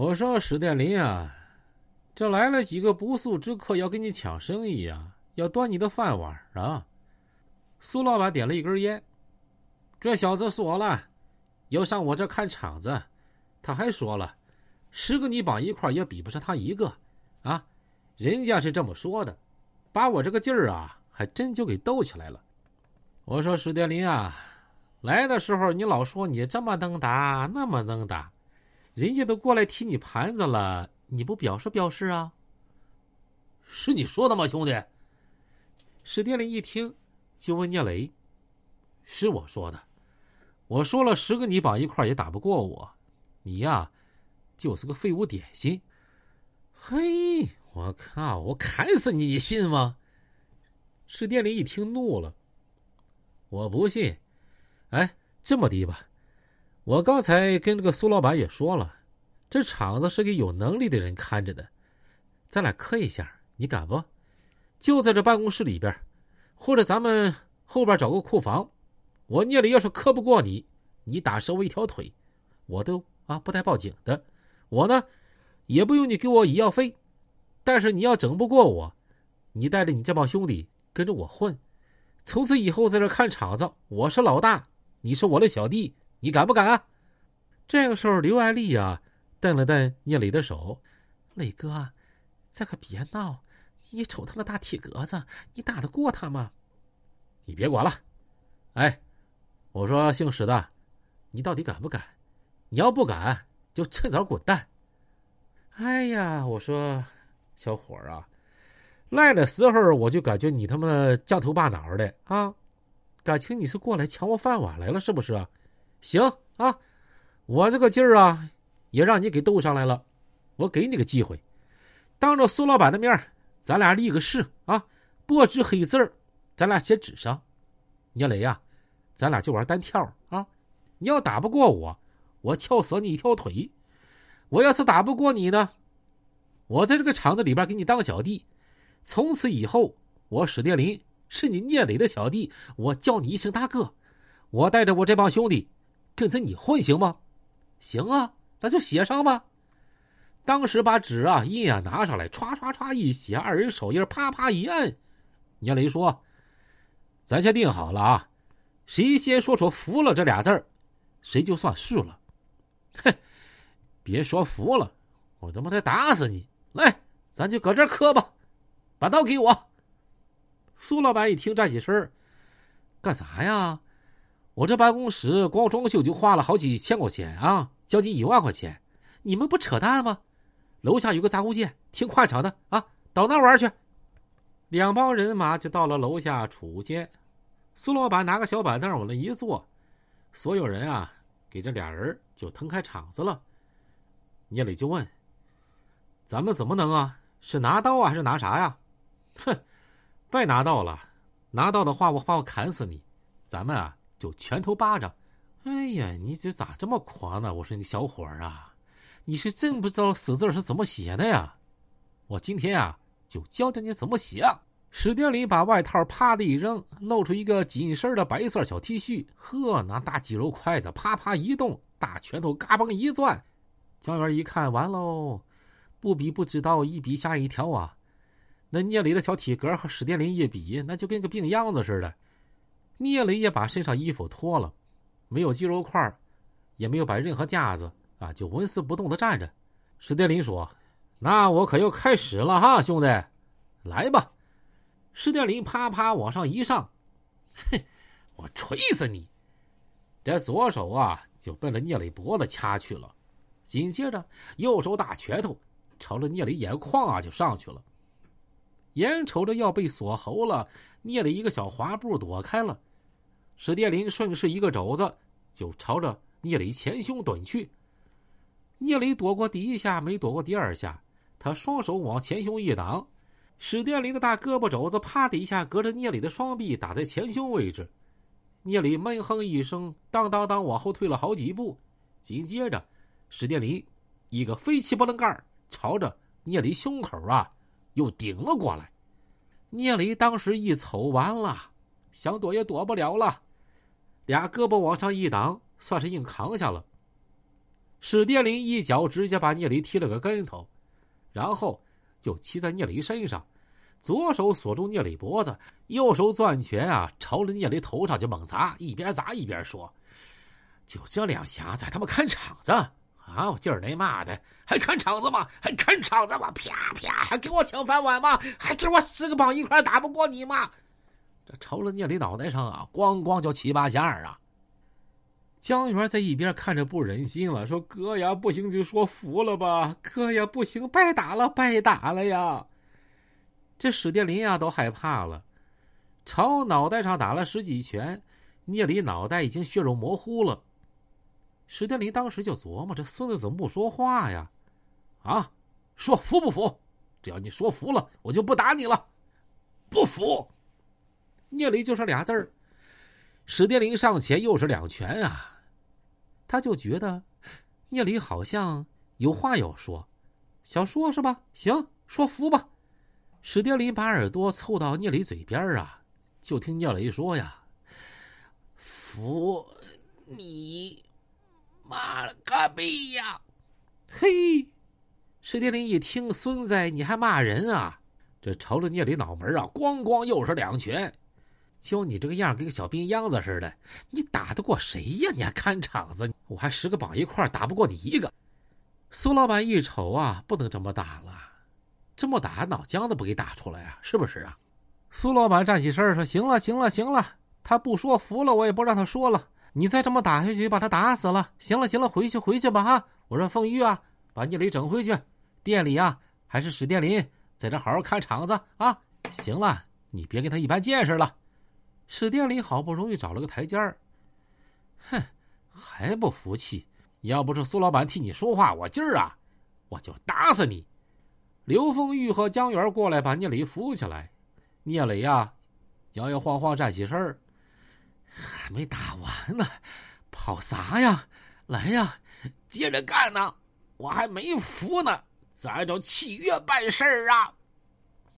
我说史殿林啊，这来了几个不速之客，要跟你抢生意呀，要端你的饭碗啊！苏老板点了一根烟，这小子说了，要上我这看场子，他还说了，十个你绑一块也比不上他一个，啊，人家是这么说的，把我这个劲儿啊，还真就给逗起来了。我说史殿林啊，来的时候你老说你这么能打，那么能打。人家都过来踢你盘子了，你不表示表示啊？是你说的吗，兄弟？史殿林一听，就问聂磊：“是我说的，我说了十个你绑一块也打不过我，你呀，就是个废物点心。”嘿，我靠！我砍死你，你信吗？史殿林一听怒了：“我不信！哎，这么的吧。”我刚才跟这个苏老板也说了，这厂子是给有能力的人看着的，咱俩磕一下，你敢不？就在这办公室里边，或者咱们后边找个库房。我聂磊要是磕不过你，你打折我一条腿，我都啊不带报警的。我呢，也不用你给我医药费，但是你要整不过我，你带着你这帮兄弟跟着我混，从此以后在这看场子，我是老大，你是我的小弟。你敢不敢啊？这个时候，刘爱丽呀，瞪了瞪聂磊的手：“磊哥，咱可别闹！你瞅他那大铁格子，你打得过他吗？你别管了。哎，我说姓史的，你到底敢不敢？你要不敢，就趁早滚蛋！哎呀，我说小伙儿啊，来的时候我就感觉你他妈犟头巴脑的啊，感情你是过来抢我饭碗来了是不是？”行啊，我这个劲儿啊，也让你给斗上来了。我给你个机会，当着苏老板的面咱俩立个誓啊，薄纸黑字儿，咱俩写纸上。聂磊呀，咱俩就玩单挑啊！你要打不过我，我撬死你一条腿；我要是打不过你呢，我在这个厂子里边给你当小弟。从此以后，我史殿林是你聂磊的小弟，我叫你一声大哥。我带着我这帮兄弟。跟着你混行吗？行啊，那就写上吧。当时把纸啊印啊拿上来，歘歘歘一写，二人手印啪啪一按。聂雷说：“咱先定好了啊，谁先说出‘服了’这俩字儿，谁就算输了。”哼，别说服了，我他妈得打死你！来，咱就搁这磕吧。把刀给我。苏老板一听，站起身干啥呀？我这办公室光装修就花了好几千块钱啊，将近一万块钱，你们不扯淡吗？楼下有个杂物间，挺宽敞的啊，到那玩去。两帮人马就到了楼下储物间，苏老板拿个小板凳往那一坐，所有人啊给这俩人就腾开场子了。聂磊就问：“咱们怎么能啊？是拿刀啊，还是拿啥呀？”哼，别拿刀了，拿刀的话我怕我砍死你。咱们啊。就拳头巴掌，哎呀，你这咋这么狂呢？我说你个小伙儿啊，你是真不知道死字是怎么写的呀？我今天啊就教教你怎么写。史殿林把外套啪的一扔，露出一个紧身的白色小 T 恤。呵，拿大肌肉筷子啪啪一动，大拳头嘎嘣一攥。江源一看，完喽，不比不知道，一比吓一跳啊！那聂磊的小体格和史殿林一比，那就跟个病秧子似的。聂磊也把身上衣服脱了，没有肌肉块也没有摆任何架子啊，就纹丝不动的站着。史殿林说：“那我可要开始了哈，兄弟，来吧！”史殿林啪啪往上一上，哼，我锤死你！这左手啊就奔着聂磊脖子掐去了，紧接着右手大拳头朝着聂磊眼眶啊就上去了。眼瞅着要被锁喉了，聂磊一个小滑步躲开了。史殿林顺势一个肘子，就朝着聂磊前胸怼去。聂磊躲过第一下，没躲过第二下，他双手往前胸一挡，史殿林的大胳膊肘子啪的一下，隔着聂磊的双臂打在前胸位置。聂磊闷哼一声，当当当往后退了好几步。紧接着，史殿林一个飞起波棱盖朝着聂磊胸口啊又顶了过来。聂磊当时一瞅，完了，想躲也躲不了了。俩胳膊往上一挡，算是硬扛下了。史殿林一脚直接把聂磊踢了个跟头，然后就骑在聂磊身上，左手锁住聂磊脖子，右手攥拳啊，朝着聂磊头上就猛砸，一边砸一边说：“就这两下子，他妈看场子啊！我今儿那妈的还看场子吗？还看场子吗？啪啪，还给我抢饭碗吗？还给我十个膀一块打不过你吗？”这朝着聂雷脑袋上啊，咣咣就七八下啊！江源在一边看着不忍心了，说：“哥呀，不行就说服了吧，哥呀，不行，白打了，白打了呀！”这史殿林呀都害怕了，朝脑袋上打了十几拳，聂里脑袋已经血肉模糊了。史殿林当时就琢磨：这孙子怎么不说话呀？啊，说服不服？只要你说服了，我就不打你了。不服！聂磊就剩俩字儿。史殿林上前又是两拳啊，他就觉得聂磊好像有话要说，想说是吧？行，说服吧。史殿林把耳朵凑到聂磊嘴边啊，就听聂雷说呀：“服你妈了个逼呀！”嘿，史殿林一听，孙子你还骂人啊？这朝着聂磊脑门啊，咣咣又是两拳。就你这个样，跟个小兵秧子似的，你打得过谁呀？你还看场子？我还十个绑一块打不过你一个。苏老板一瞅啊，不能这么打了，这么打脑浆子不给打出来啊？是不是啊？苏老板站起身说：“行了，行了，行了，他不说服了，我也不让他说了。你再这么打下去，把他打死了。行了，行了，回去，回去吧，哈！我让凤玉啊，把聂磊整回去。店里啊，还是史殿林在这好好看场子啊。行了，你别跟他一般见识了。”史殿林好不容易找了个台阶儿，哼，还不服气？要不是苏老板替你说话，我今儿啊，我就打死你！刘凤玉和江源过来把聂磊扶起来，聂磊呀，摇摇晃晃站起身儿，还没打完呢，跑啥呀？来呀，接着干呢！我还没服呢，咱按照契约办事儿啊！